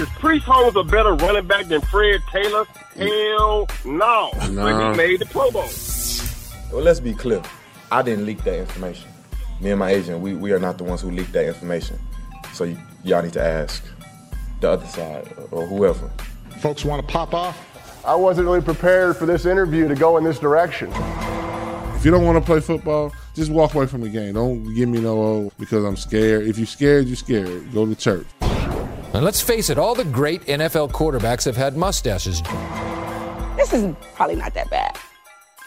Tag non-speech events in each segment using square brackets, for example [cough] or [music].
Is Priest Holmes a better running back than Fred Taylor? Hell no. But No. he made the Pro Bowl. Well, let's be clear. I didn't leak that information. Me and my agent, we, we are not the ones who leaked that information. So y- y'all need to ask the other side or whoever. Folks want to pop off? I wasn't really prepared for this interview to go in this direction. If you don't want to play football, just walk away from the game. Don't give me no oh because I'm scared. If you're scared, you're scared. Go to church. And let's face it, all the great NFL quarterbacks have had mustaches. This is probably not that bad.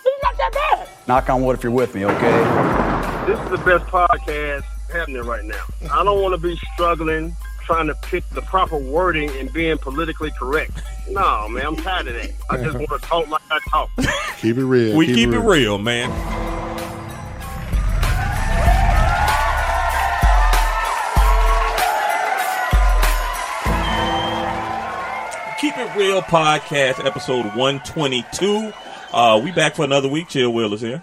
It's not that bad. Knock on wood if you're with me, okay? This is the best podcast happening right now. I don't want to be struggling trying to pick the proper wording and being politically correct. No, man, I'm tired of that. I just [laughs] want to talk like I talk. Keep it real. We keep, it real, man. Keep It Real podcast, episode 122. Uh, we back for another week. Chill Will is here.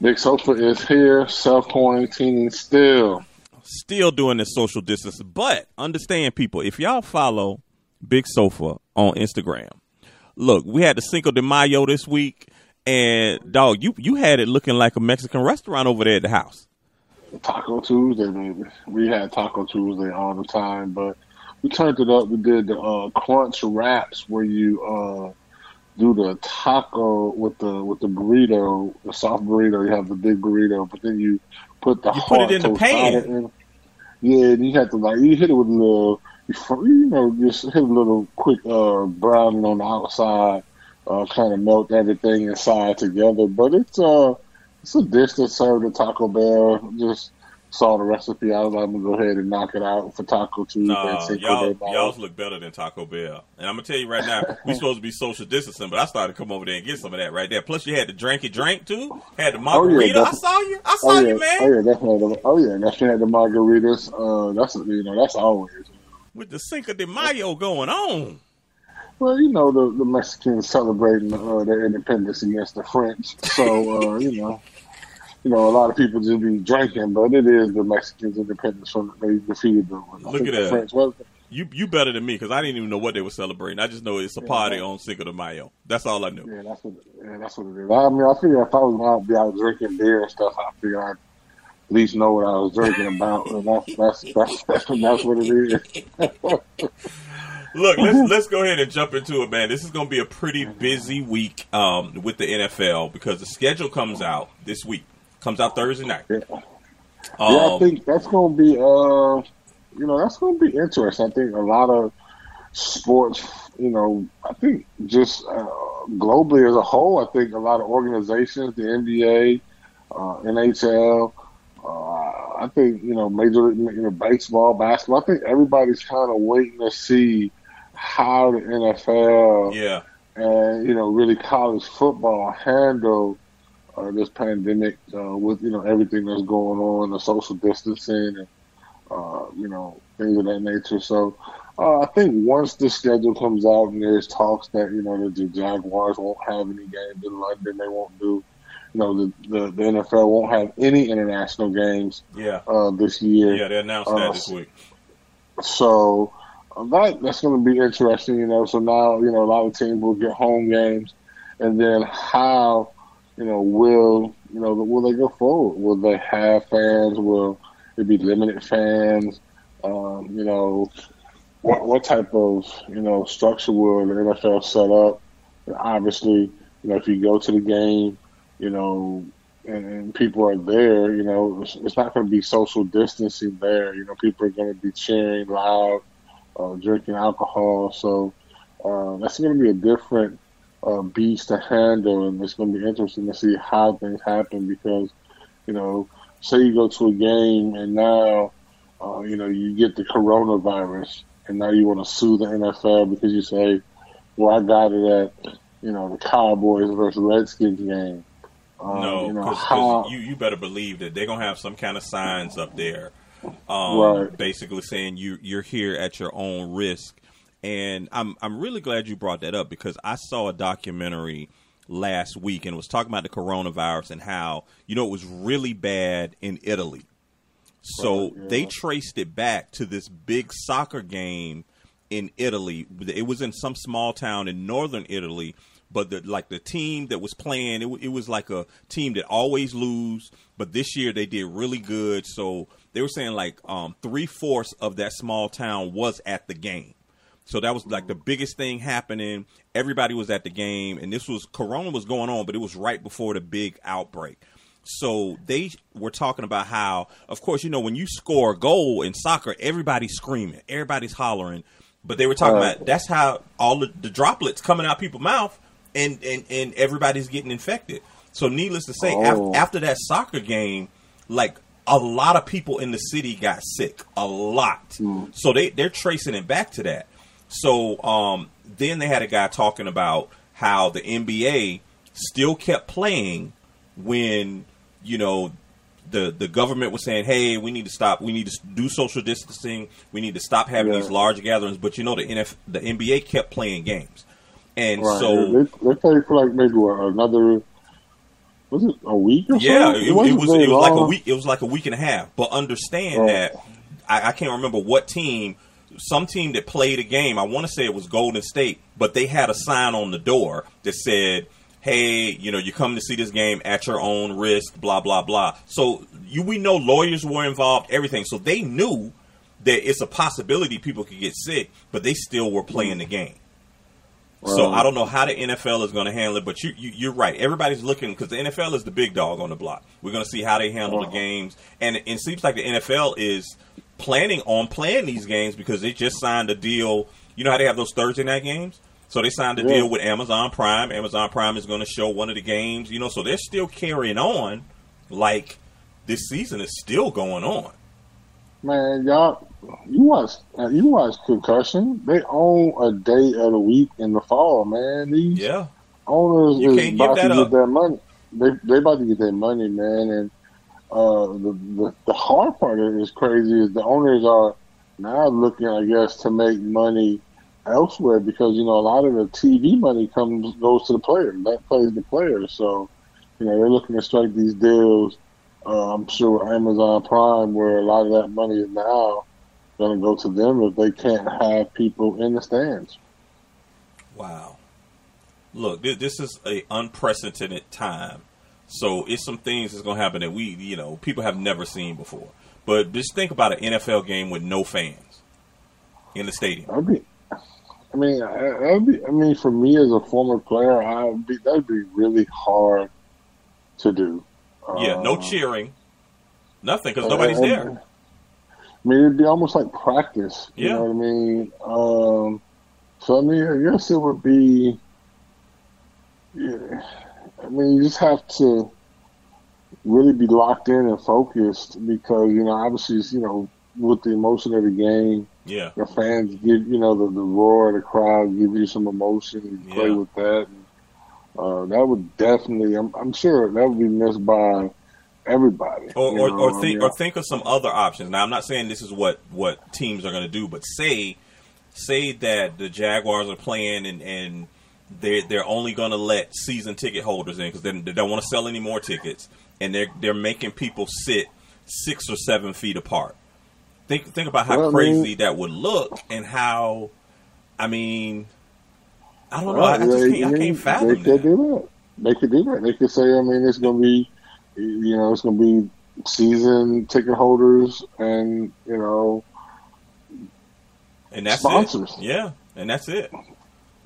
Big Sofa is here, self quarantining still. Still doing this social distance, but understand, people, if y'all follow Big Sofa on Instagram, look, we had the Cinco de Mayo this week, and dog, you you had it looking like a Mexican restaurant over there at the house. Taco Tuesday, baby. We had Taco Tuesday all the time, but we turned it up. We did the uh, crunch wraps where you uh, do the taco with the with the burrito, the soft burrito. You have the big burrito, but then you put the You put it in the pan. in. Yeah, and you have to like you hit it with a little, you know, just hit a little quick uh, browning on the outside, uh, kind of melt everything inside together. But it's uh, it's a dish that's served at Taco Bell. Just saw the recipe. I was like, I'm gonna go ahead and knock it out for Taco Tuesday. and y'all, y'all's look better than Taco Bell. And I'm gonna tell you right now, we supposed to be social distancing, but I started to come over there and get some of that right there. Plus, you had the drinky drink too. Had the Oh, yeah, margarita. I saw you. I saw oh, yeah. you, man. Oh yeah, definitely. Oh yeah, definitely had the margaritas. Uh, that's you know that's always. With the Cinco de Mayo going on. Well, you know the the Mexicans celebrating uh, their independence against the French, so uh, you know, you know a lot of people just be drinking, but it is the Mexicans' independence from they defeated the, I Look at the that. Well, You you better than me because I didn't even know what they were celebrating. I just know it's a party on Cinco de Mayo. That's all I knew. yeah, that's what yeah, that's what it is. I mean, I figure if I was out be out drinking beer and stuff, I figure I'd at least know what I was drinking about, and that's that's that's, that's what it is. Look, let's [laughs] let's go ahead and jump into it, man. This is going to be a pretty busy week um, with the NFL because the schedule comes out this week. Comes out Thursday night. Yeah. Um, yeah, I think that's going to be, uh, you know, that's going to be interesting. I think a lot of sports, you know, I think just uh, globally as a whole, I think a lot of organizations, the NBA, uh, NHL, uh, I think you know, major league, you know, baseball, basketball. I think everybody's kind of waiting to see how the NFL yeah, and you know, really college football handle uh, this pandemic uh, with you know everything that's going on, the social distancing, and uh, you know things of that nature. So uh, I think once the schedule comes out and there's talks that you know that the Jaguars won't have any games in London, they won't do. You know the, the the NFL won't have any international games yeah, uh, this year. yeah. They announced that this week. So uh, that that's going to be interesting, you know. So now you know a lot of teams will get home games, and then how you know will you know will they go forward? Will they have fans? Will it be limited fans? Um, you know, what what type of you know structure will the NFL set up? And obviously, you know, if you go to the game, you know, and, and people are there, you know, it's, it's not going to be social distancing there. You know, people are going to be cheering loud, uh, drinking alcohol. So uh, that's going to be a different uh, beast to handle, and it's going to be interesting to see how things happen because, you know, say you go to a game and now, uh, you know, you get the coronavirus, and now you want to sue the NFL because you say, well, I got it at, you know, the Cowboys versus Redskins game. Um, no, you know, because how, you you better believe that they're gonna have some kind of signs up there, um, Right. basically saying you you're here at your own risk. And I'm I'm really glad you brought that up because I saw a documentary last week and it was talking about the coronavirus and how you know it was really bad in Italy. So yeah. they traced it back to this big soccer game in Italy. It was in some small town in northern Italy, but the like the team that was playing, it, it was like a team that always lose. But this year they did really good. So they were saying like um, three fourths of that small town was at the game. So that was like the biggest thing happening. Everybody was at the game, and this was Corona was going on, but it was right before the big outbreak. So they were talking about how, of course, you know, when you score a goal in soccer, everybody's screaming, everybody's hollering. But they were talking uh, about that's how all the, the, droplets coming out people's mouth, and, and and everybody's getting infected. So needless to say, oh. after, after that soccer game, like a lot of people in the city got sick, a lot. Mm. So they they're tracing it back to that. So um, then they had a guy talking about how the NBA still kept playing when you know the the government was saying, "Hey, we need to stop. We need to do social distancing. We need to stop having yeah. these large gatherings." But you know, the NF, the NBA kept playing games, and right. so they, they played for like maybe another. Was it a week? Or yeah, so? it, it, was. It was long. like a week. It was like a week and a half. But understand oh. that I, I can't remember what team some team that played a game. I want to say it was Golden State, but they had a sign on the door that said hey, you know, you come to see this game at your own risk, blah blah blah. So you, we know lawyers were involved, everything. So they knew that it's a possibility people could get sick, but they still were playing the game. So I don't know how the NFL is going to handle it, but you, you are right. Everybody's looking because the NFL is the big dog on the block. We're going to see how they handle the games, and it seems like the NFL is planning on playing these games because they just signed a deal. You know how they have those Thursday night games? So they signed a yeah. deal with Amazon Prime. Amazon Prime is going to show one of the games, you know, so they're still carrying on like this season is still going on. Man, y'all, you watch uh, you watch Concussion. They own a day of the week in the fall, man. These yeah. owners you is about to up. get their money. They they about to get their money, man. And uh, the, the the hard part is crazy is the owners are now looking, I guess, to make money elsewhere because you know a lot of the TV money comes goes to the player. That plays the player. So you know they're looking to strike these deals. Uh, I'm sure Amazon Prime, where a lot of that money is now going to go to them if they can't have people in the stands. Wow. Look, this is a unprecedented time. So it's some things that's going to happen that we, you know, people have never seen before. But just think about an NFL game with no fans in the stadium. I'd be, I mean, I, be, I mean, for me as a former player, I would be that'd be really hard to do. Yeah, no uh, cheering, nothing because nobody's and, there. I mean, it'd be almost like practice. You yeah. know what I mean? Um, so I mean, I guess it would be. Yeah, I mean, you just have to really be locked in and focused because you know, obviously, you know, with the emotion of the game yeah. The fans give you know the, the roar of the crowd give you some emotion. You play yeah. with that. And, uh, that would definitely. I'm, I'm, sure that would be missed by everybody. Or or, or, think or think of some other options. Now I'm not saying this is what what teams are going to do, but say say that the Jaguars are playing and and they they're only going to let season ticket holders in because they, they don't want to sell any more tickets, and they're they're making people sit six or seven feet apart. Think think about how well, crazy I mean, that would look and how. I mean, I don't well, know. I, just can't, I can't fathom they could do that. They could do that. They could say, I mean, it's going to be, you know, it's going to be season ticket holders and you know, and that's sponsors. It. Yeah, and that's it.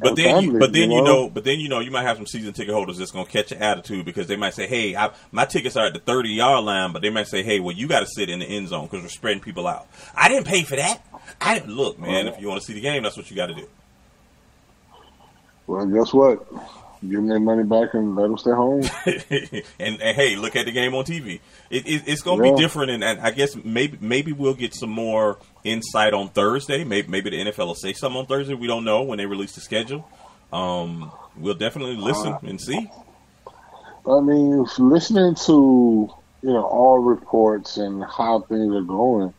But then, you, but then you know, but then you know, you might have some season ticket holders that's gonna catch an attitude because they might say, "Hey, I, my tickets are at the thirty yard line," but they might say, "Hey, well, you got to sit in the end zone because we're spreading people out." I didn't pay for that. I didn't look, man. If you want to see the game, that's what you got to do. Well, guess what? Give them their money back and let them stay home. [laughs] and, and, hey, look at the game on TV. It, it, it's going to yeah. be different, and, and, I guess maybe maybe we'll get some more insight on Thursday. Maybe maybe the NFL will say something on Thursday. We don't know when they release the schedule. Um, we'll definitely listen uh, and see. I mean, listening to you know all reports and how things are going,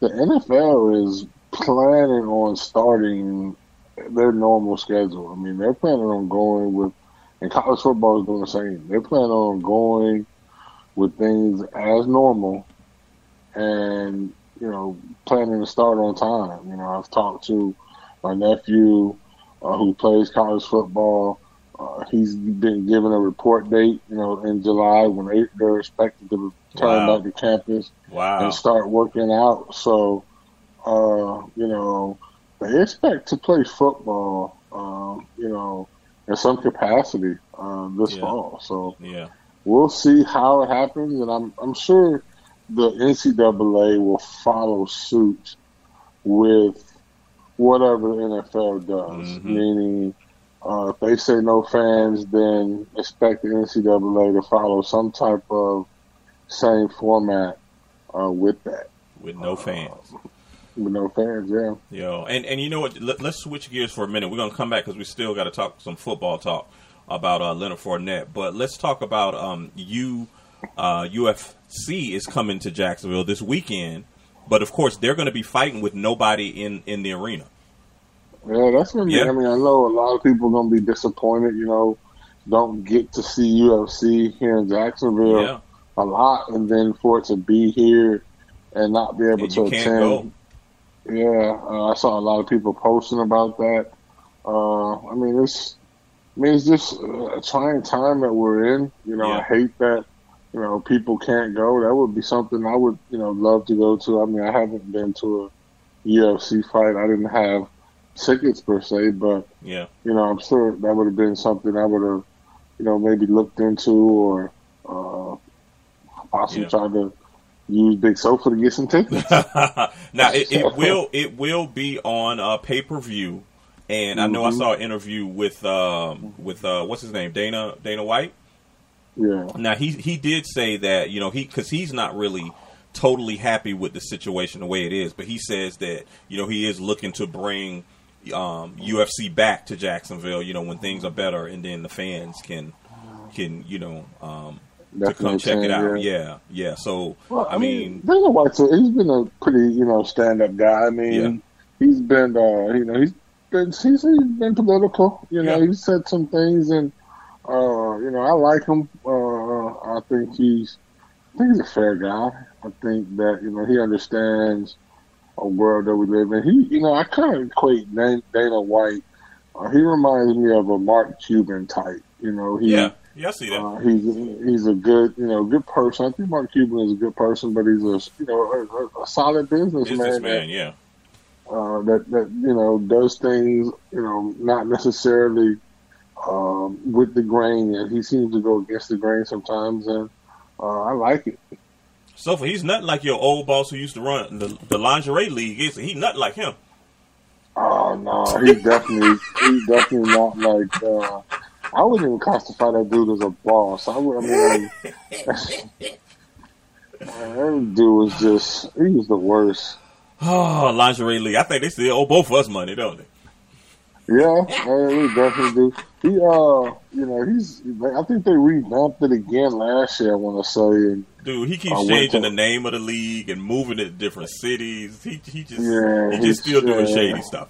the NFL is planning on starting their normal schedule. I mean, they're planning on going with and college football is doing the same. They plan on going with things as normal, and you know, planning to start on time. You know, I've talked to my nephew, uh, who plays college football, uh, he's been given a report date, you know, in July when they, they're expected to return Wow. back to campus Wow. and start working out. So, uh, you know, they expect to play football, um, in some capacity uh, this Yeah. fall. So Yeah. we'll see how it happens, and I'm I'm sure the NCAA will follow suit with whatever the NFL does. Mhm. Meaning, uh, if they say no fans, then expect the NCAA to follow some type of same format uh, with that. With no fans. With no fans, yeah. Yo, and and you know what? Let, us switch gears for a minute. We're gonna come back because we still got to talk some football talk about uh, Leonard Fournette. But let's talk about um, you. Uh, UFC is coming to Jacksonville this weekend, but of course they're going to be fighting with nobody in in the arena. Yeah, that's gonna be. Yeah. I mean, I know a lot of people gonna be disappointed. You know, don't get to see UFC here in Jacksonville Yeah, a lot, and then for it to be here and not be able and to you can't attend. Yeah, uh, I saw a lot of people posting about that. Uh, I mean, it's, I mean, it's just a trying time that we're in. You know, I hate that. You know, people can't go. That would be something I would, you know, love to go to. I mean, I haven't been to a UFC fight. I didn't have tickets per se, but Yeah, you know, I'm sure that would have been something I would have, you know, maybe looked into or uh, possibly Yeah. tried to use Big Sofa to get some tickets. now it, it [laughs] will it will be on uh, pay per view, and I know I Mhm. saw an interview with um, with uh, what's his name Dana Dana White. yeah. Now he he did say that you know he because he's not really totally happy with the situation the way it is, but he says that you know he is looking to bring um, UFC back to Jacksonville. You know when things are better, and then the fans can can you know um, to come check it out. yeah. Yeah, yeah. So Well, I mean, Dana White's a, he's been a pretty you know stand up guy. I mean, he's been uh, you know he's been he's, he's been political. You know, Yeah. he's said some things, and uh, you know I like him. Uh, I think he's I think he's a fair guy. I think that you know he understands a world that we live in. He you know I kind of equate Dana White. Uh, he reminds me of a Mark Cuban type. You know, he yeah, yeah, I see that. uh, he's he's a good you know good person. I think Mark Cuban is a good person, but he's a you know a, a, solid businessman, Businessman, yeah. that, uh, that that you know does things you know not necessarily um, with the grain. And he seems to go against the grain sometimes, and uh, I like it. So he's nothing like your old boss who used to run the, the lingerie league. Is he He's nothing like him? Oh no, he's definitely he's definitely not like. Uh, I wouldn't even classify that dude as a boss. I would. I mean, [laughs] [laughs] that dude was just he was the worst. Oh, lingerie league. I think they still owe both of us money, don't they? Yeah, uh, we definitely do. He, uh, you know, he's. I think they revamped it again last year. I want to say, and Dude, he keeps changing the name of the league and moving it to different cities. He he just Yeah, he he's- just still doing shady stuff.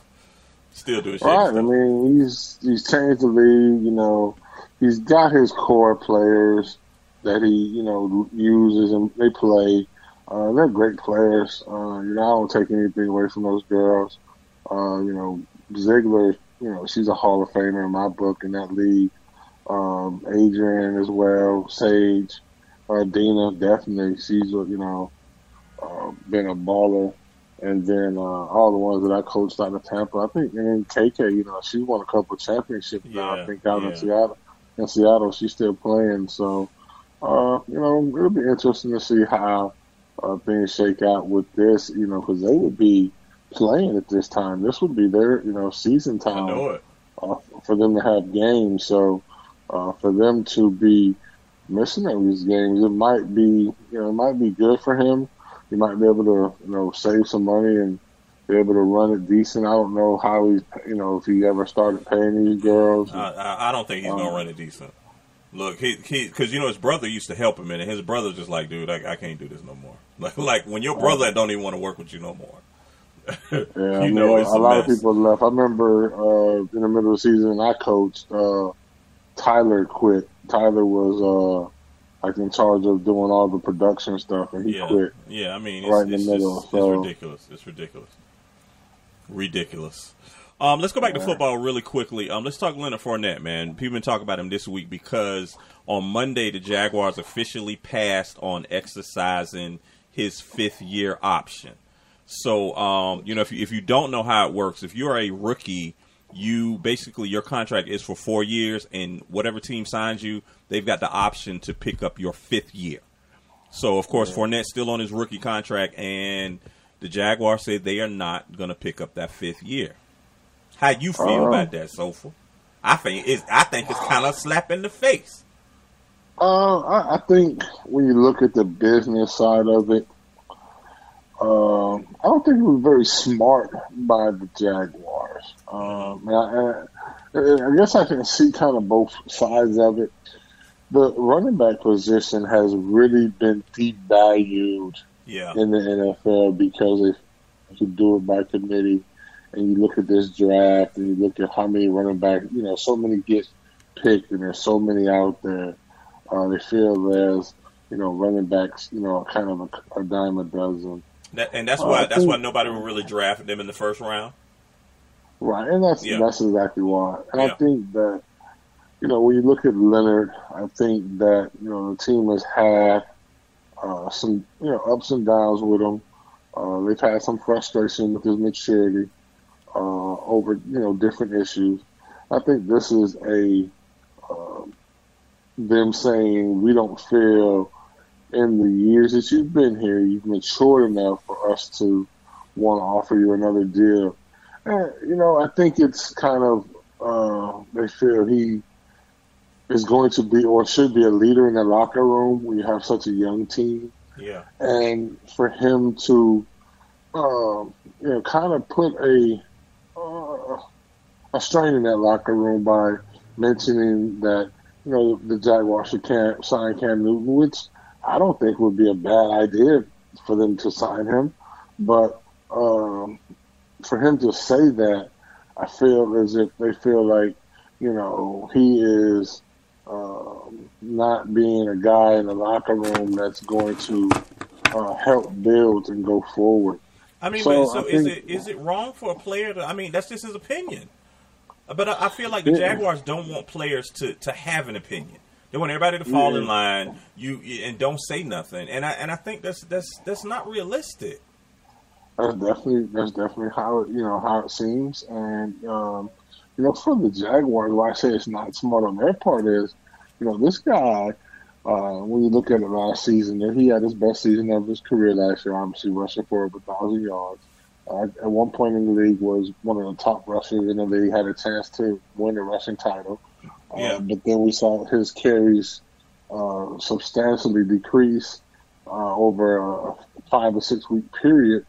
Still doing shady right. I mean, he's he's changed the league. You know, he's got his core players that he, you know, uses and they play. Uh, they're great players. Uh, you know, I don't take anything away from those girls. Uh, you know, Ziegler, you know, she's a Hall of Famer in my book in that league. Um, Adrian as well, Sage, uh, Dina, definitely. She's, you know, uh, been a baller. And then uh, all the ones that I coached out of Tampa, I think, and then KK, you know, she won a couple of championships now. Yeah, I think out yeah. in Seattle. In Seattle, she's still playing. So, uh, you know, it'll be interesting to see how uh, things shake out with this, you know, because they would be playing at this time. This would be their, you know, season time. I know it. uh, for them to have games. So uh, for them to be missing these games, it might be, you know, it might be good for him. He might be able to, you know, save some money and be able to run it decent. I don't know how he's, you know, if he ever started paying these girls. I, I, I don't think he's gonna Um, run it decent. Look, he he because you know his brother used to help him, and his brother's just like, dude, I, I can't do this no more. [laughs] Like like when your brother don't even want to work with you no more. [laughs] Yeah, you I mean, know a, a a lot of people left. I remember uh, in the middle of the season, I coached. Uh, Tyler quit. Tyler was uh, like in charge of doing all the production stuff, and he yeah, quit. yeah. I mean, it's, right in the middle, Just, so- it's ridiculous. It's ridiculous. Ridiculous. Um, let's go back to football really quickly. Um, let's talk Leonard Fournette, man. People been talking about him this week because on Monday the Jaguars officially passed on exercising his fifth year option. So, um, you know, if you, if you don't know how it works, if you're a rookie, you basically your contract is for four years, and whatever team signs you, they've got the option to pick up your fifth year. So, of course, Fournette's still on his rookie contract, and the Jaguars said they are not going to pick up that fifth year. How you feel Uh, about that, Sofa? I think it's I think it's kind of a slap in the face. Uh, I, I think when you look at the business side of it, um, I don't think it was very smart by the Jaguars. Um, I, I, I guess I can see kind of both sides of it. The running back position has really been devalued Yeah. in the NFL because they could do it by committee. And you look at this draft and you look at how many running backs, you know, so many get picked and there's so many out there. Uh, they feel there's, you know, running backs, you know, kind of a, a dime a dozen. That, and that's Uh, why I that's why nobody would really draft them in the first round. Right, and that's Yeah. that's exactly why. And Yeah. I think that you know when you look at Leonard, I think that you know the team has had uh, some you know ups and downs with him. Uh, they've had some frustration with his maturity uh, over you know different issues. I think this is a um, them saying we don't feel in the years that you've been here, you've matured enough for us to want to offer you another deal. And, you know, I think it's kind of uh, they feel he is going to be or should be a leader in the locker room. When you have such a young team, Yeah. and for him to, um, you know, kind of put a uh, a strain in that locker room by mentioning that you know the Jaguars should can sign Cam Newton, which I don't think would be a bad idea for them to sign him, but um, for him to say that, I feel as if they feel like you know he is um, not being a guy in the locker room that's going to uh, help build and go forward. I mean, So, but, so I is think- it is it wrong for a player to? I mean, that's just his opinion. But I, I feel like the Yeah. Jaguars don't want players to, to have an opinion. They want everybody to fall in line. You and don't say nothing. And I and I think that's that's that's not realistic. That's definitely that's definitely how it you know how it seems, and um, you know for the Jaguars, why I say it's not smart on their part is, you know this guy. Uh, when you look at it last season, he had his best season of his career last year, obviously rushing for over thousand yards. Uh, at one point in the league, was one of the top rushers in the league. Had a chance to win the rushing title, uh, Yeah. but then we saw his carries uh, substantially decrease uh, over a five or six week period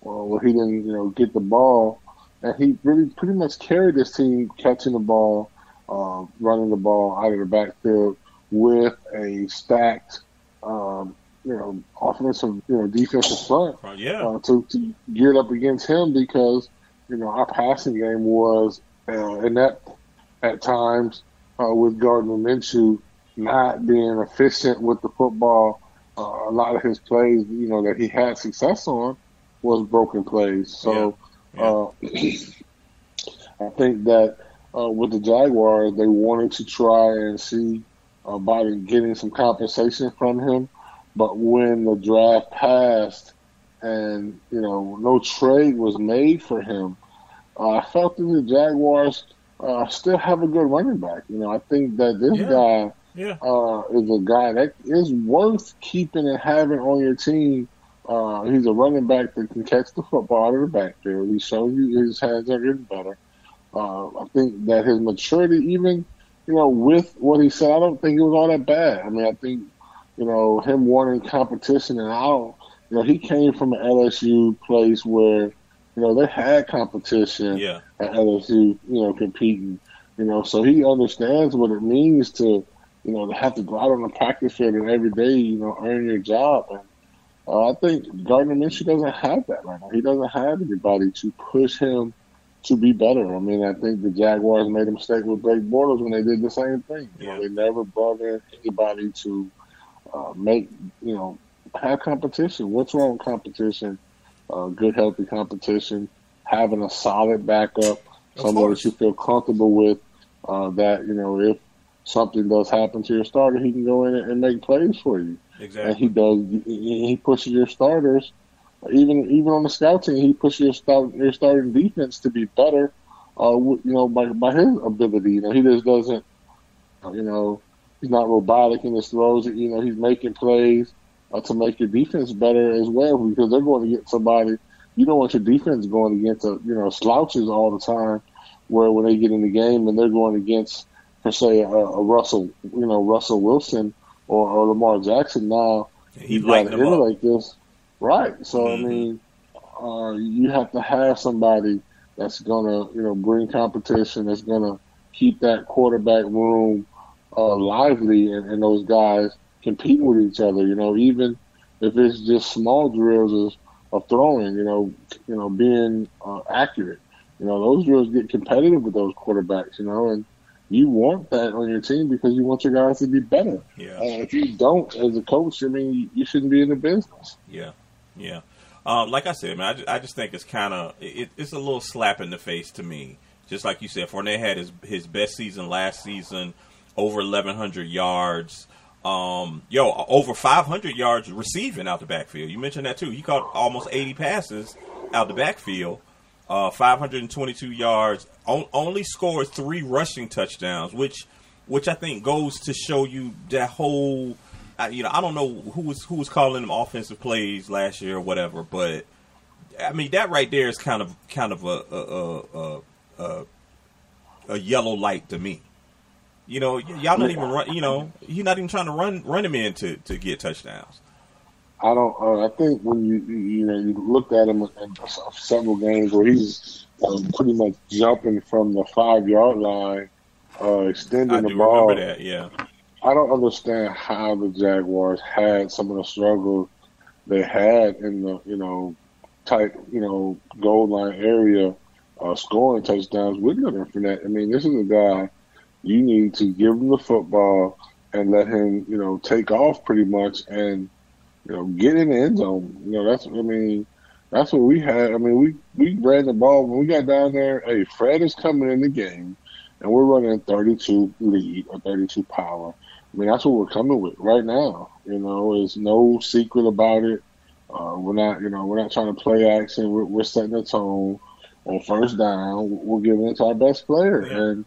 well, where he didn't, you know, get the ball, and he really pretty much carried this team catching the ball, uh, running the ball out of the backfield with a stacked, um, you know, offensive, you know, defensive front Uh, yeah. uh, to, to geared up against him because you know our passing game was uh, inept at times uh, with Gardner Minshew not being efficient with the football. Uh, a lot of his plays, you know, that he had success on was broken plays. So Uh, [clears throat] I think that uh, with the Jaguars, they wanted to try and see about getting some compensation from him. But when the draft passed and, you know, no trade was made for him, uh, I felt that the Jaguars uh, still have a good running back. You know, I think that this Yeah. guy Yeah. uh, is a guy that is worth keeping and having on your team. Uh, he's a running back that can catch the football out of the backfield. He's shown you his hands are getting better. Uh, I think that his maturity, even you know, with what he said, I don't think it was all that bad. I mean, I think you know him wanting competition, and I don't. You know, he came from an LSU place where you know they had competition Yeah. at LSU, you know, competing. You know, so he understands what it means to, you know, to have to go out on the practice field and every day, you know, earn your job. And uh, I think Gardner Minshew doesn't have that right now. He doesn't have anybody to push him to be better. I mean, I think the Jaguars made a mistake with Blake Bortles when they did the same thing. You know, they never brought in anybody to uh, make, you know, have competition. What's wrong with competition? Uh, good, healthy competition. having a solid backup, someone that you feel comfortable with. Uh, that you know, if something does happen to your starter, he can go in and make plays for you. Exactly. And he does. He pushes your starters, even even on the scout team, he pushes your start your starting defense to be better. Uh, you know, by by his ability. You know, he just doesn't. You know, he's not robotic in his throws. You know, he's making plays uh, to make your defense better as well because they're going to get somebody. You don't want your defense going against a, you know slouches all the time, where when they get in the game and they're going against, per se, a, a Russell, you know, Russell Wilson or, or Lamar Jackson. Now He you got lightened to them up. emulate this, right? So Mhm. I mean, uh, you have to have somebody that's gonna, you know, bring competition. That's gonna keep that quarterback room uh, lively, and, and those guys compete with each other. You know, even if it's just small drills of, of throwing. You know, you know, being uh, accurate. You know, those drills get competitive with those quarterbacks. You know, and you want that on your team because you want your guys to be better. Yeah. Uh, if you don't, as a coach, I mean, you shouldn't be in the business. Yeah, yeah. Um, like I said, man, I just, I just think it's kind of it, it's a little slap in the face to me. Just like you said, Fournette had his his best season last season, over eleven hundred yards. Um, yo, over five hundred yards receiving out the backfield. You mentioned that too. He caught almost eighty passes out the backfield. Uh, 522 yards. On, only scored three rushing touchdowns, which which I think goes to show you that whole. I, you know, I don't know who was who was calling them offensive plays last year or whatever, but I mean that right there is kind of kind of a a a, a, a yellow light to me. You know, y- y'all not even run. You know, he's not even trying to run run him in to, to get touchdowns. I don't. Uh, I think when you you know you looked at him in several games where he's um, pretty much jumping from the five yard line, uh, extending I the ball. that. Yeah, I don't understand how the Jaguars had some of the struggles they had in the you know tight you know goal line area, uh, scoring touchdowns with Leonard Fournette. I mean, this is a guy you need to give him the football and let him you know take off pretty much and you know get in the end zone. You know that's I mean. That's what we had. I mean, we, we ran the ball when we got down there. Hey, Fred is coming in the game, and we're running 32 lead or 32 power. I mean, that's what we're coming with right now. You know, there's no secret about it. Uh, we're not, you know, we're not trying to play action. We're, we're setting the tone on first down. We're giving it to our best player, and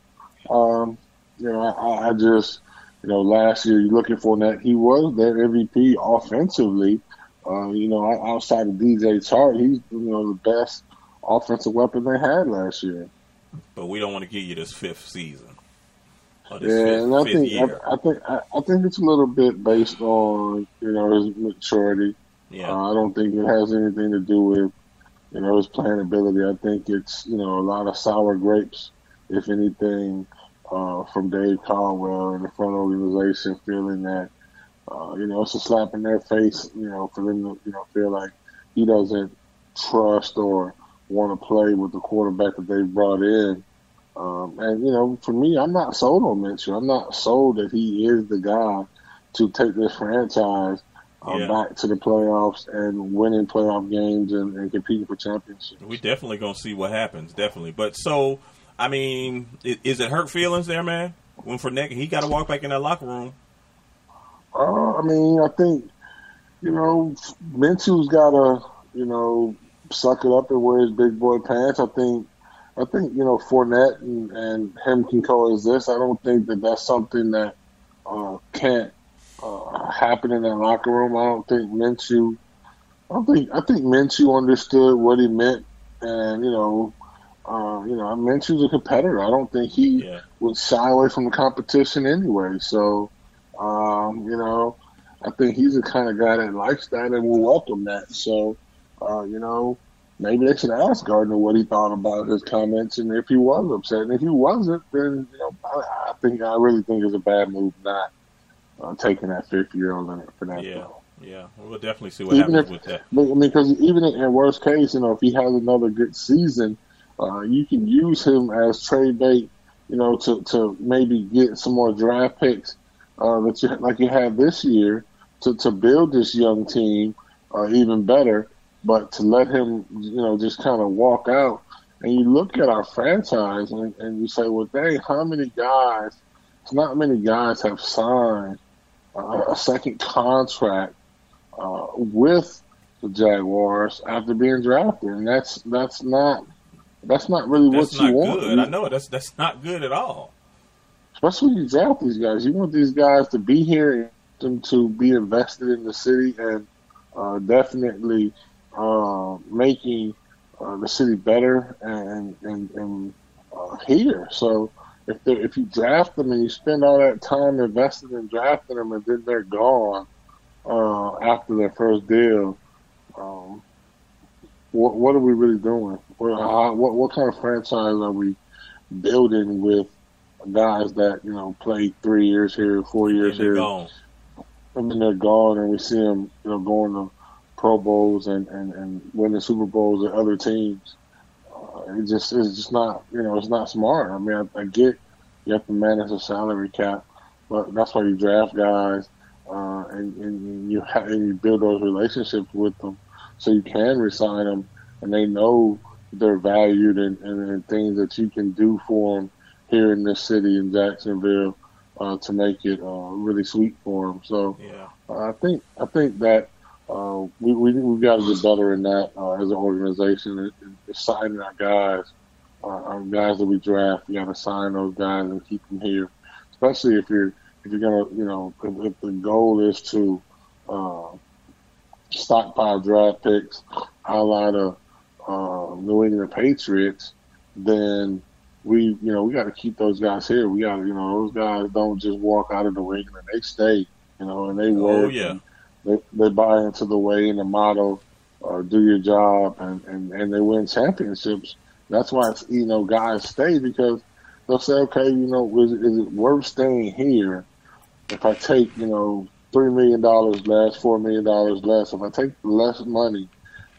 um, you know, I, I just, you know, last year you're looking for that he was their MVP offensively. Uh, you know, outside of DJ Chark, he's you know the best offensive weapon they had last year. but we don't want to give you this fifth season. This Yeah, fifth, and I think. I, I think I, I think it's a little bit based on you know his maturity. Yeah. Uh, I don't think it has anything to do with you know his playing ability. I think it's you know a lot of sour grapes, if anything, uh, from Dave Caldwell and the front organization feeling that uh, you know it's a slap in their face. You know for them to you know feel like he doesn't trust or want to play with the quarterback that they brought in. Um, and you know, for me, I'm not sold on Minshew. I'm not sold that he is the guy to take this franchise uh, Yeah. back to the playoffs and winning playoff games and, and competing for championships. We definitely gonna see what happens, definitely. But so, I mean, is it hurt feelings there, man? When for Fournette, he got to walk back in that locker room. Uh, I mean, I think you know Minshew's got to you know suck it up and wear his big boy pants. I think I think you know Fournette and, and him can coexist. I don't think that that's something that uh, can't uh, happen in that locker room. I don't think Minshew. I don't think I think Minshew understood what he meant, and you know, uh, you know, I Minshew's a competitor. I don't think he Yeah. would shy away from the competition anyway. So, um, you know, I think he's the kind of guy that likes that and will welcome that. So, uh, you know, maybe they should ask Gardner what he thought about his comments and if he was upset. And if he wasn't, then you know, I, I think I really think it's a bad move not uh, taking that fifth year on Leonard for that. Yeah, yeah. We'll definitely see what Even happens if, with that. I mean, because even in, in worst case, you know, if he has another good season, uh, you can use him as trade bait, you know, to, to maybe get some more draft picks uh, that you like you had this year to, to build this young team uh, even better. But to let him, you know, just kind of walk out and you look at our franchise and, and you say, well, dang, how many guys? It's Not many guys have signed uh, a second contract uh, with the Jaguars after being drafted, and that's that's not that's not really That's what not you want. good. I know that's that's not good at all. Especially when you draft these guys, you want these guys to be here and them to be invested in the city and uh, definitely uh, making uh, the city better and and, and uh, here. So if if you draft them and you spend all that time invested in drafting them and then they're gone uh, after their first deal, um, what what are we really doing? What, how, what what kind of franchise are we building with guys that you know played three years here, four years here, gone. and then they're gone, and we see them you know going to Pro Bowls and and, and winning Super Bowls at other teams. Uh, it just it's just not you know it's not smart. I mean I, I get you have to manage a salary cap, but that's why you draft guys uh, and, and you ha- and you build those relationships with them so you can resign them and they know they're valued and, and, and things that you can do for them here in this city in Jacksonville uh, to make it uh, really sweet for them. So Yeah. uh, I think I think that uh, we we we got to get better in that uh, as an organization. Signing our guys, uh, our guys that we draft, you got to sign those guys and keep them here. Especially if you're if you're gonna you know if, if the goal is to uh, stockpile draft picks, a la the uh, New England Patriots, then we you know we got to keep those guys here. We got to you know those guys don't just walk out of the ring and they stay. You know, and they work. Oh yeah. they, they buy into the way and the motto, uh, do your job, and, and, and they win championships. That's why it's, you know guys stay because they'll say, okay, you know, is, is it worth staying here if I take you know three million dollars less, four million dollars less? If I take less money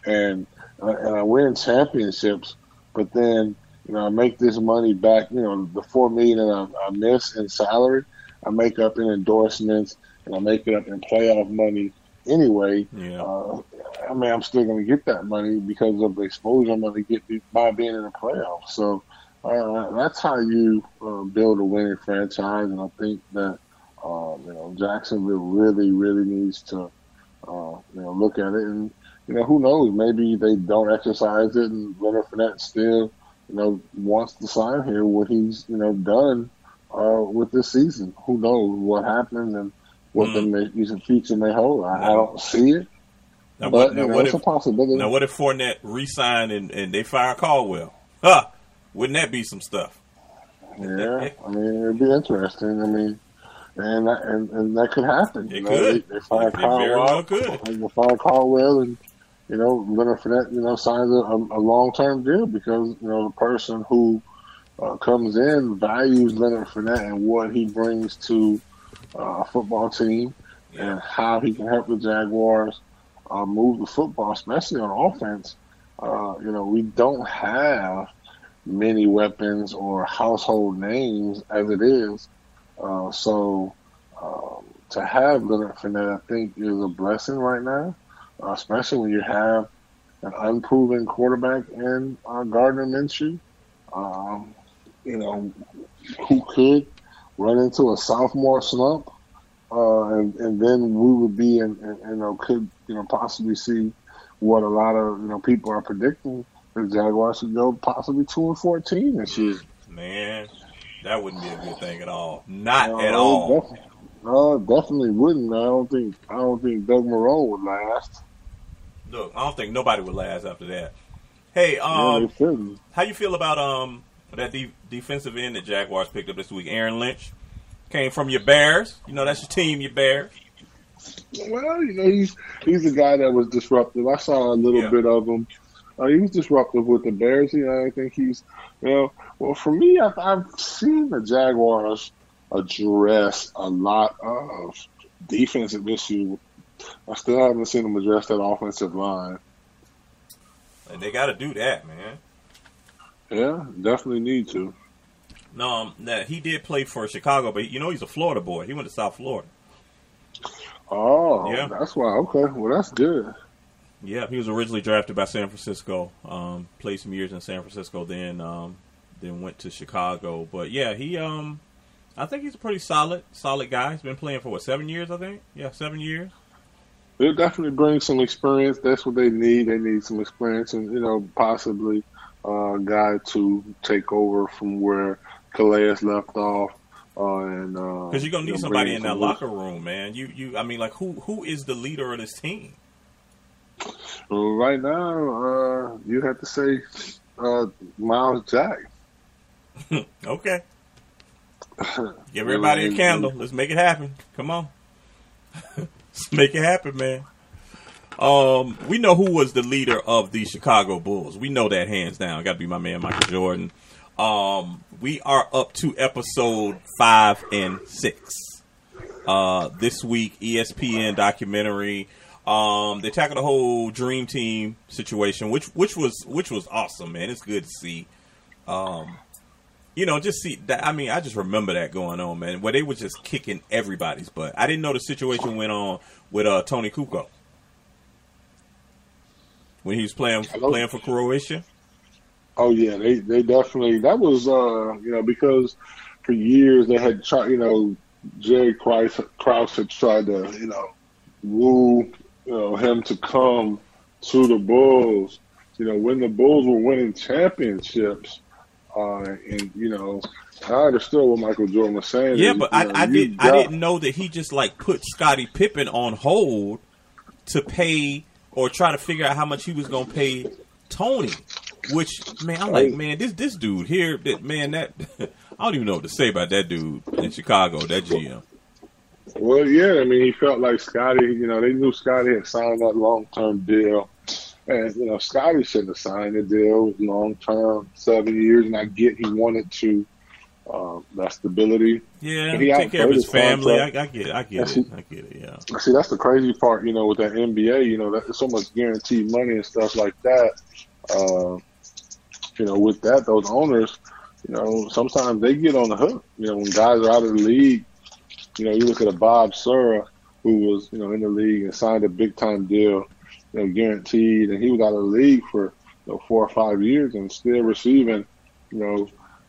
and uh, and I win championships, but then you know I make this money back, you know, the four million that I, I miss in salary, I make up in endorsements and I make it up in playoff money anyway. Yeah. Uh, I mean, I'm still going to get that money because of the exposure I'm going to get by being in the playoffs. So uh, that's how you uh, build a winning franchise, and I think that um, you know Jacksonville really, really needs to uh, you know look at it, and you know who knows, maybe they don't exercise it, and Leonard Fournette still you know wants to sign here what he's you know done uh, with this season. Who knows what happens and what the may, future may hold. I, I don't see it. Now, But, what, now, you know, what it's if, a possibility. Now, what if Fournette re-signed and, and they fire Caldwell? Huh? Wouldn't that be some stuff? Yeah, I mean it'd be interesting. I mean, and that, and, and that could happen. It you know, could. They, they fire It very Caldwell. well. They fire Caldwell, and you know Leonard Fournette, you know, signs a, a long term deal because you know the person who uh, comes in values Leonard Fournette and what he brings to uh, a football team and how he can help the Jaguars uh, move the football, especially on offense. Uh, you know, we don't have many weapons or household names as it is. Uh, so um, to have Leonard Fournette, I think, is a blessing right now, uh, especially when you have an unproven quarterback in uh, Gardner Minshew. Um, you know, who could run into a sophomore slump, uh, and, and then we would be in, in, you know, could you know possibly see what a lot of you know people are predicting the Jaguars should go possibly two and fourteen this year. Man, that wouldn't be a good thing at all. Not No, at all. Definitely, no, definitely wouldn't. I don't think. I don't think Doug Marrone would last. Look, I don't think nobody would last after that. Hey, um, shouldn't. how you feel about um that de- defensive end that Jaguars picked up this week? Aaron Lynch came from your Bears. You know that's your team, your Bears. Well, you know, he's he's a guy that was disruptive. I saw a little Yeah. bit of him. Uh, he was disruptive with the Bears. You know, I think he's, you know, well for me, I've, I've seen the Jaguars address a lot of defensive issues. I still haven't seen them address that offensive line. And they got to do that, man. Yeah, definitely need to. No, um, that he did play for Chicago, but you know he's a Florida boy. He went to South Florida. Oh, Yeah. that's why. Okay, well, that's good. Yeah, he was originally drafted by San Francisco. Um, played some years in San Francisco, then um, then went to Chicago. But yeah, he um, I think he's a pretty solid solid guy. He's been playing for what seven years, I think. Yeah, seven years. They'll definitely bring some experience. That's what they need. They need some experience, and you know, possibly uh, a guy to take over from where Calais left off. Uh, and because uh, you're gonna need you know, somebody in that some- locker room, man. You you, I mean, like who who is the leader of this team? Right now, uh, you have to say uh, Myles Jack. [laughs] Okay, give [laughs] everybody a candle. Let's make it happen. Come on, [laughs] let's make it happen, man. Um, we know who was the leader of the Chicago Bulls. We know that hands down. Got to be my man Michael Jordan. Um, we are up to episode five and six. Uh, this week, ESPN documentary. Um, they tackled the whole Dream Team situation, which which was which was awesome, man. It's good to see. Um, you know, just see that. I mean, I just remember that going on, man, where they were just kicking everybody's butt. I didn't know the situation went on with uh, Toni Kukoc when he was playing playing for Croatia. Oh yeah, they they definitely that was uh you know because for years they had tried you know Jerry Krause, Krause had tried to you know woo you know him to come to the Bulls. You know when the Bulls were winning championships, uh, and you know I understood what Michael Jordan was saying. Yeah, but you I, know, I you did I got- didn't know that he just like put Scottie Pippen on hold to pay or try to figure out how much he was gonna pay Toni. Which man, I'm like, man, this this dude here, that man, that [laughs] I don't even know what to say about that dude in Chicago, that GM. Well, yeah, I mean, he felt like Scotty, you know, they knew Scotty had signed that long term deal. And, you know, Scotty shouldn't have signed the deal. Long term, seven years. And I get he wanted to, um, that stability. Yeah, he take care of his family. I. I get it. I get Yes, it. I get it. Yeah. See, that's the crazy part, you know, with that NBA, you know, that, there's so much guaranteed money and stuff like that. Uh, you know, with that, those owners, you know, sometimes they get on the hook. You know, when guys are out of the league, you know, you look at a Bob Sura who was, you know, in the league and signed a big time deal, you know, guaranteed, and he was out of the league for you know, four or five years and still receiving, you know,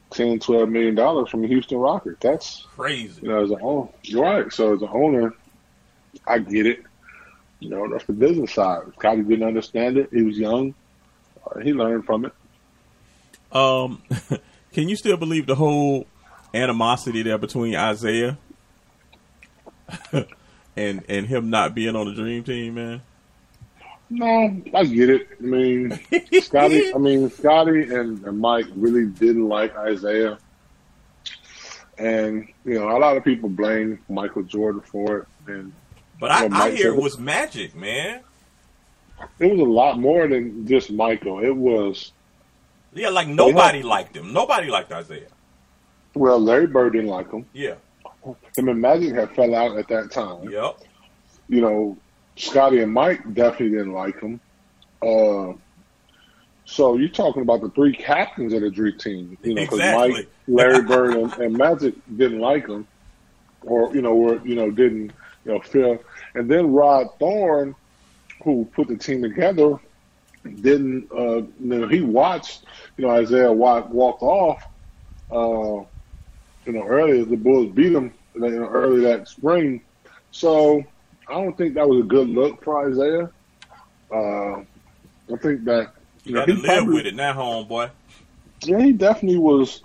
ten, twelve million dollars from the Houston Rockets. That's Crazy. you know, as an owner, you're right. So as an owner, I get it. You know, that's the business side. Scotty didn't understand it. He was young. Uh, he learned from it. Um, [laughs] can you still believe the whole animosity there between Isiah [laughs] and and him not being on the dream team, man? No, I get it. I mean, Scotty. I mean, Scotty and, and Mike really didn't like Isiah, and you know, a lot of people blame Michael Jordan for it. And But I, I hear it was magic, man. it was a lot more than just Michael. It was Yeah, like nobody liked him. Nobody liked Isiah. well, Larry Bird didn't like him. Yeah. Him and Magic had fell out at that time. Yep. you know, Scotty and Mike definitely didn't like him. Uh, so you're talking about the three captains of the Dream Team, you know, because Exactly. Mike, Larry Bird, and, and Magic didn't like him, or you know, were you know didn't you know feel, and then Rod Thorn, who put the team together, didn't uh, you know he watched you know Isiah walk, walk off, uh, you know earlier the Bulls beat him you know, early that spring, so. I don't think that was a good look for Isiah. Uh, I think that You you know, got to live probably- with it now, homeboy. Yeah, he definitely was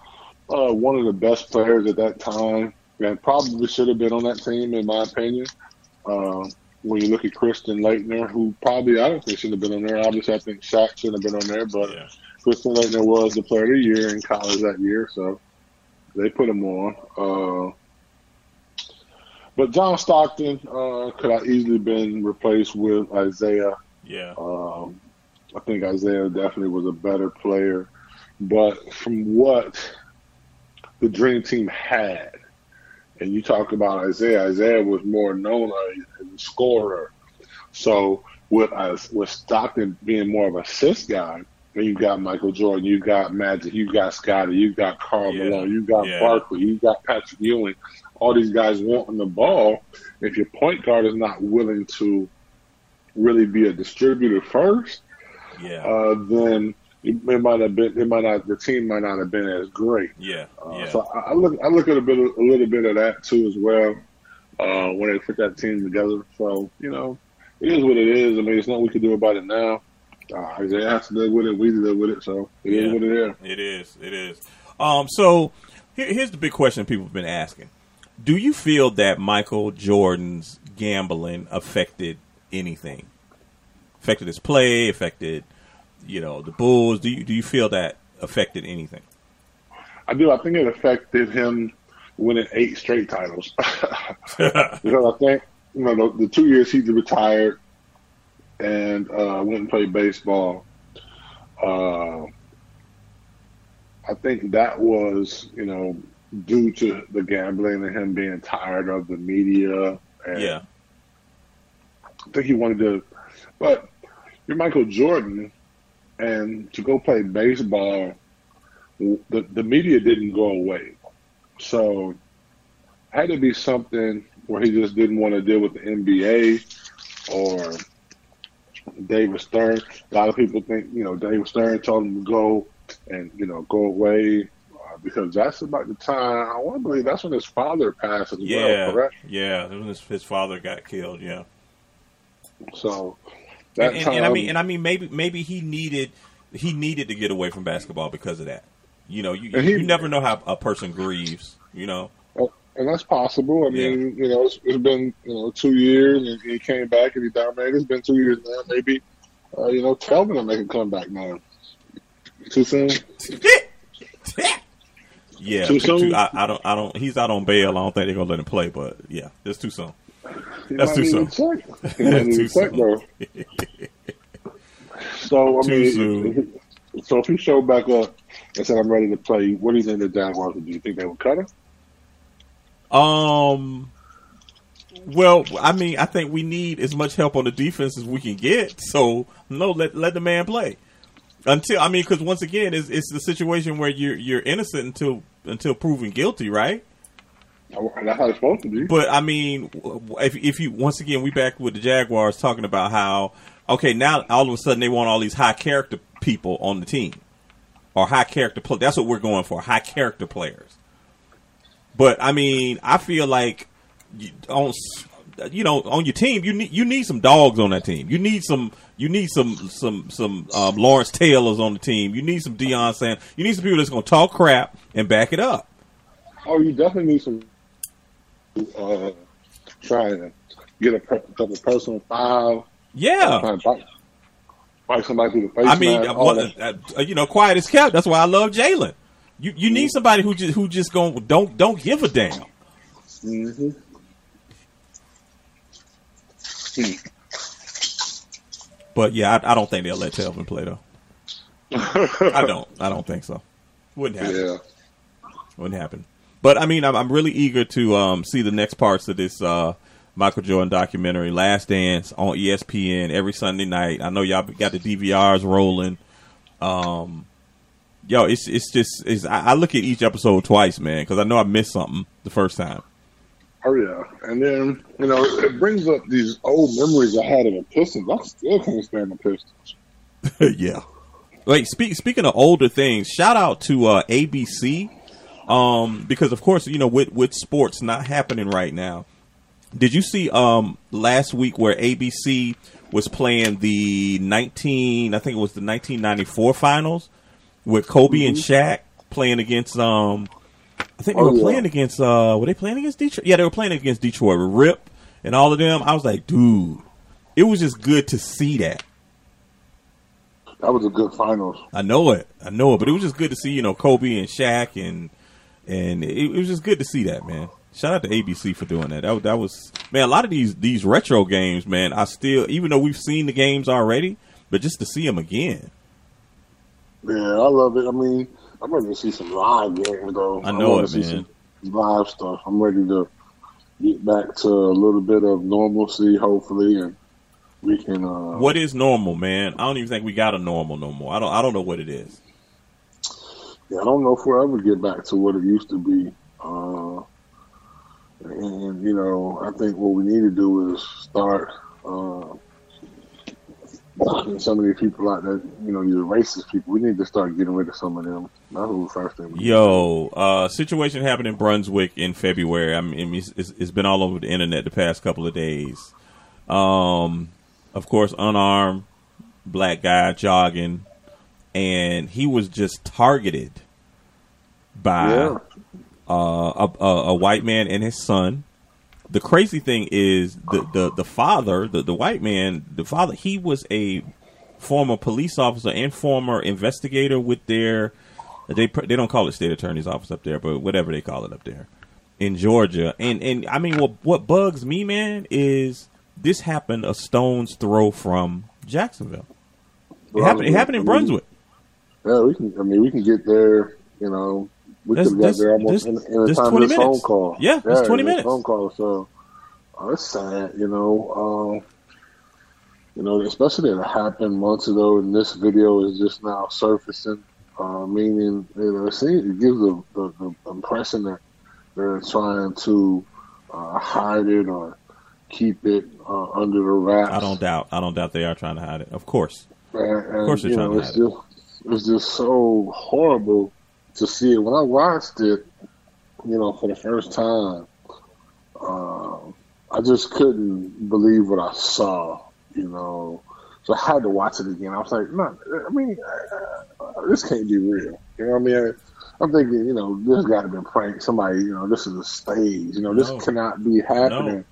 uh, one of the best players at that time, and probably should have been on that team, in my opinion. Uh, when you look at Christian Laettner, who probably I don't think should have been on there. Obviously, I think Shaq should have been on there, but Yeah. Christian Laettner was the player of the year in college that year, so they put him on. Uh, but John Stockton uh, could have easily been replaced with Isiah. Yeah. Um, I think Isiah definitely was a better player, but from what the Dream Team had, and you talk about Isiah, Isiah was more known as a scorer. So with us, with Stockton being more of a assist guy, and you got Michael Jordan, you got Magic, you got Scotty, you got Karl Yeah. Malone, you got Yeah. Barkley, you got Patrick Ewing. All these guys wanting the ball. If your point guard is not willing to really be a distributor first, Yeah. uh, then it, it might have been. It might not. The team might not have been as great. yeah. Uh, Yeah. So I, I look. I look at a bit, of, a little bit of that too as well uh, when they put that team together. So you know, it is what it is. I mean, there's nothing we can do about it now. Uh, they have to deal with it. We deal with it. So it is Yeah. what it is. It is. It is. Um, so here, here's the big question people have been asking: Do you feel that Michael Jordan's gambling affected anything? Affected his play? Affected, you know, the Bulls? Do you do you feel that affected anything? I do. I think it affected him winning eight straight titles [laughs] [laughs] because I think you know the, the two years he retired and uh, went and played baseball. Uh, I think that was you know due to the gambling and him being tired of the media. And Yeah. I think he wanted to, but you're Michael Jordan, and to go play baseball, the the media didn't go away, so had to be something where he just didn't want to deal with the NBA or David Stern. A lot of people think you know David Stern told him to go and you know go away. uh, Because that's about the time I want to believe that's when his father passed as Yeah. well, correct? Yeah. When his, his father got killed. Yeah. So that And, and, time, and I mean, and I mean, maybe maybe he needed he needed to get away from basketball because of that. You know, you he- you never know how a person grieves. You know. And that's possible. I mean, you know, it's, it's been you know two years, and he came back and he dominated. It's been two years now. Maybe uh, you know, Telvin will make a comeback now. Too soon. [laughs] Yeah, Too soon? I, I don't. I don't. He's out on bail. I don't think they're gonna let him play. But yeah, it's too soon. He That's too soon. a check. He might [laughs] need Too check, soon. [laughs] So I Too mean, soon. so if he showed back up and said, "I'm ready to play," what do you think the Jaguars would do? You think they would cut him? Um. Well, I mean, I think we need as much help on the defense as we can get. So no, let let the man play until I mean, because once again, it's it's the situation where you're you're innocent until until proven guilty, right? That's how it's supposed to be. But I mean, if if you once again we back with the Jaguars talking about how okay now all of a sudden they want all these high character people on the team or high character play. That's what we're going for, high character players. But I mean, I feel like you, on you know on your team you need you need some dogs on that team. You need some you need some some some um, Lawrence Taylors on the team. You need some Deion Sanders. You need some people that's going to talk crap and back it up. Oh, you definitely need some uh, trying to get a per- couple personal fouls. Yeah. Trying to bite, bite somebody through the face. I mean, mask, uh, well, uh, uh, you know, quiet as kept. That's why I love Jalen. You you need somebody who just who just going don't don't give a damn. Mhm. But yeah, I, I don't think they'll let Telvin play though. [laughs] I don't. I don't think so. Wouldn't happen. Yeah. Wouldn't happen. But I mean, I'm, I'm really eager to um, see the next parts of this uh, Michael Jordan documentary, Last Dance, on ESPN every Sunday night. I know y'all got the DVRs rolling. Um, yo, it's it's just it's, I, I look at each episode twice, man, because I know I missed something the first time. Oh yeah, and then you know it brings up these old memories I had of the Pistons. I still can't stand the Pistons. [laughs] yeah. Like speak, speaking of older things, shout out to uh, ABC um, because, of course, you know, with with sports not happening right now. Did you see um, last week where ABC was playing the nineteen? I think it was the nineteen ninety four finals with Kobe and Shaq playing against. Um, I think they Oh, were yeah. playing against. Uh, were they playing against Detroit? Yeah, they were playing against Detroit. Rip and all of them. I was like, dude, it was just good to see that. That was a good finals. I know it. I know it. But it was just good to see, you know, Kobe and Shaq and and it, it was just good to see that, man. Shout out to ABC for doing that. That, that was man. A lot of these these retro games, man. I still, even though we've seen the games already, but just to see them again. Yeah, I love it. I mean, I'm ready to see some live games though. I know wanna it, man. live stuff. I'm ready to get back to a little bit of normalcy, hopefully, and we can. Uh, What is normal, man? I don't even think we got a normal no more. I don't. I don't know what it is. Yeah, I don't know if we'll ever get back to what it used to be. Uh, and you know, I think what we need to do is start uh, knocking so many people out that you know you're racist people. We need to start getting rid of some of them. That's the first thing. Yo, uh, situation happened in Brunswick in February. I mean, it's, it's, it's been all over the internet the past couple of days. Um, of course, unarmed black guy jogging, and he was just targeted by Yeah. uh, a, a, a white man and his son. The crazy thing is the the, the father, the, the white man, the father, he was a former police officer and former investigator with their they they don't call it state attorney's office up there, but whatever they call it up there in Georgia. And and I mean, what what bugs me, man, is this happened a stone's throw from Jacksonville. It happened. It happened in Brunswick. Yeah, we can. I mean, we can get there. You know, we That's- could have got that's- there almost in, in the time 20 of this phone minutes. call. Yeah, it's 20 in this minutes. Phone call. So uh, it's sad. You know. Um, you know, especially that it happened months ago, and this video is just now surfacing. Uh, meaning, you know, it, seems, it gives the, the, the impression that they're trying to uh, hide it or keep it uh, under the wraps. I don't doubt. I don't doubt they are trying to hide it. Of course. And, and, Of course they're you trying know, to it's hide it. just it's just so horrible to see it. When I watched it, you know, for the first time, uh, I just couldn't believe what I saw. You know, so I had to watch it again. I was like, no, I mean, uh, this can't be real. You know what I mean? I'm thinking, you know, this got to be a prank. Somebody, you know, this is a stage. You know, this No. cannot be happening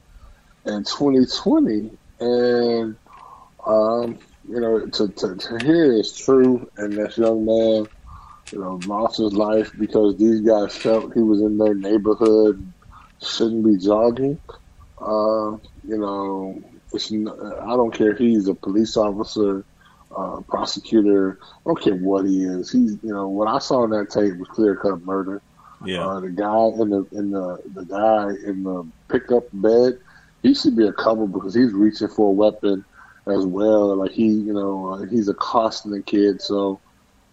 in 2020. And um, you know, to, to, to hear it's true, and this young man, you know, lost his life because these guys felt he was in their neighborhood, shouldn't be jogging. Uh, you know, I don't care if he's a police officer, uh, prosecutor. I don't care what he is. He's, you know, what I saw in that tape was clear cut murder. Yeah. Uh, the guy in the in the the guy in the pickup bed, he should be a cover because he's reaching for a weapon as well. Like he, you know, uh, he's accosting the kid. So,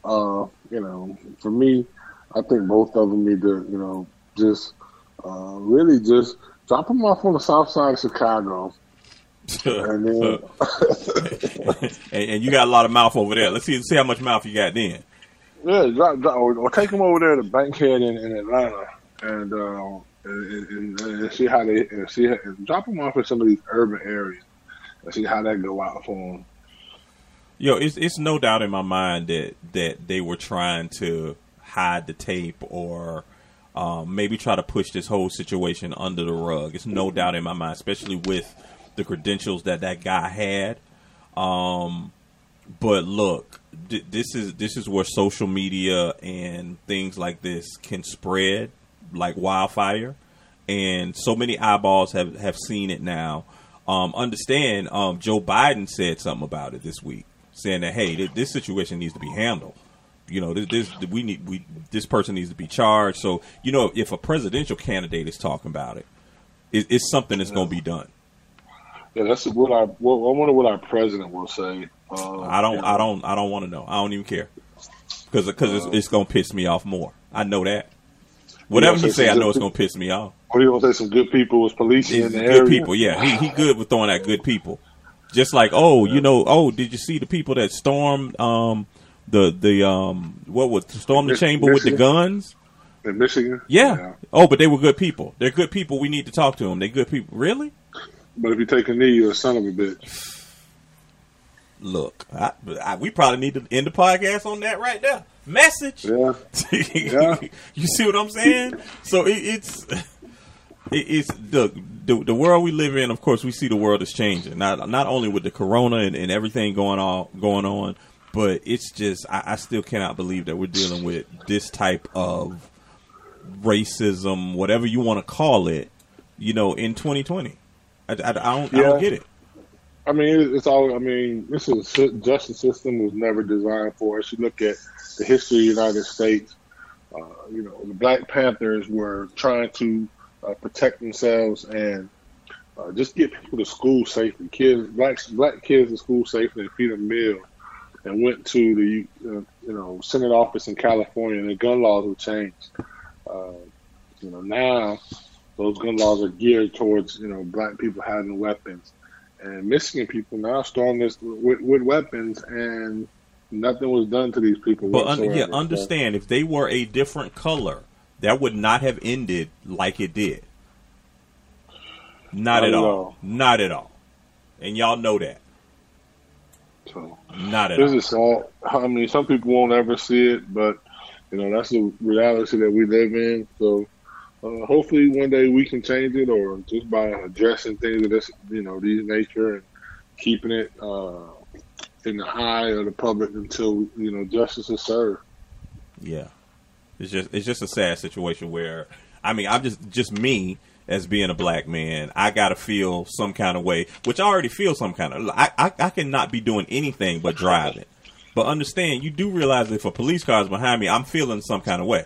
uh, you know, for me, I think both of them need to, you know, just uh, really just drop them off on the south side of Chicago. [laughs] and then, [laughs] and, and you got a lot of mouth over there. Let's see see how much mouth you got then. yeah, drop, drop, or, or take them over there to Bankhead in, in Atlanta, and, uh, and, and, see how they and see how, drop them off in some of these urban areas and see how that go out for them. Yo, it's it's no doubt in my mind that that they were trying to hide the tape or um, maybe try to push this whole situation under the rug. It's no doubt in my mind, especially with the credentials that that guy had. Um, but look, th- this is this is where social media and things like this can spread like wildfire, and so many eyeballs have have seen it now. Um, understand, um, Joe Biden said something about it this week, saying that hey, th- this situation needs to be handled. You know, this, this we need we this person needs to be charged. So you know, if a presidential candidate is talking about it, it it's something that's going to be done. Yeah, that's what I. Well, I wonder what our president will say. Uh, I don't. I don't, I don't want to know. I don't even care because because it's, it's gonna piss me off more. I know that. Whatever he say I know it's gonna piss me off. What are you gonna say? Some good people was policing in the good area. people, yeah. He he good with throwing out good people. Just like oh, you know, oh, did you see the people that stormed um the the um what was stormed the chamber with the guns? in Michigan. Yeah. Oh, but they were good people. They're good people. We need to talk to them. They're good people. Really? But if you take a knee, you're a son of a bitch. Look, I, I, we probably need to end the podcast on that right there. Message. Yeah. [laughs] Yeah. you see what I'm saying? So it, it's it, it's the, the the world we live in. Of course, we see the world is changing. Not not only with the corona and, and everything going on going on, but it's just I, I still cannot believe that we're dealing with this type of racism, whatever you want to call it. You know, in 2020, I, I, I don't I don't get it. I mean, it's all. I mean, this is justice system was never designed for us. You look at the history of the United States. Uh, you know, the Black Panthers were trying to uh, protect themselves and uh, just get people to school safely. Kids, black black kids to school safely and feed them meal. And went to the uh, you know Senate office in California, and the gun laws were changed. Uh, you know now those gun laws are geared towards you know black people having weapons and Michigan people now stormed this with, with weapons, and nothing was done to these people. But un- yeah, So, understand if they were a different color, that would not have ended like it did. Not, Not at at all. all. Not at all. And y'all know that. so. Not at This all. is sad. I mean, some people won't ever see it, but you know that's the reality that we live in. So uh, hopefully one day we can change it, or just by addressing things of this, you know, these nature and keeping it uh, in the eye of the public until you know justice is served. Yeah. It's just it's just a sad situation where I mean I'm just just me as being a black man, I gotta feel some kind of way, which I already feel some kind of I, I, I cannot be doing anything but driving. But understand, you do realize that if a police car is behind me, I'm feeling some kind of way.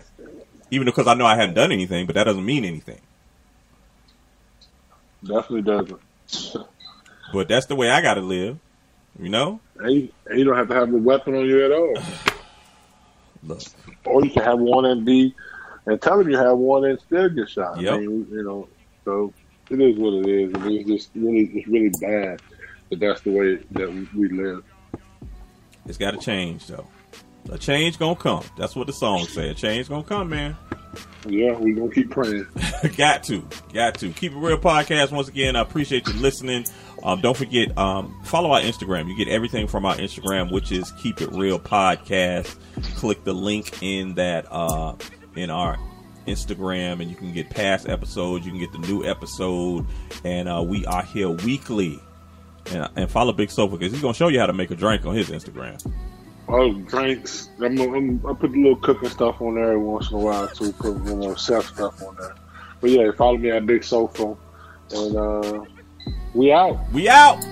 Even because I know I haven't done anything, but that doesn't mean anything. Definitely doesn't. But that's the way I gotta live. You know? And you, and you don't have to have the weapon on you at all. [laughs] Look. Or you can have one and be and tell them you have one and still get shot. Yep. I mean, you know, so it is what it is. And it's just really, it's really bad that that's the way that we live. It's gotta change though. A change gonna come. That's what the song say. A change gonna come, man. Yeah, we gonna keep praying. [laughs] got to, got to. Keep it real podcast. Once again, I appreciate you listening. Um, don't forget, um, follow our Instagram. You get everything from our Instagram, which is Keep It Real Podcast. Click the link in that uh, in our Instagram, and you can get past episodes. You can get the new episode, and uh, we are here weekly. And, and follow Big Sofa because he's gonna show you how to make a drink on his Instagram. Oh, drinks. I'm, I'm, I put a little cooking stuff on there every once in a while too. Put you know chef stuff on there. But yeah, follow me at Big Sofa, and uh, we out. We out.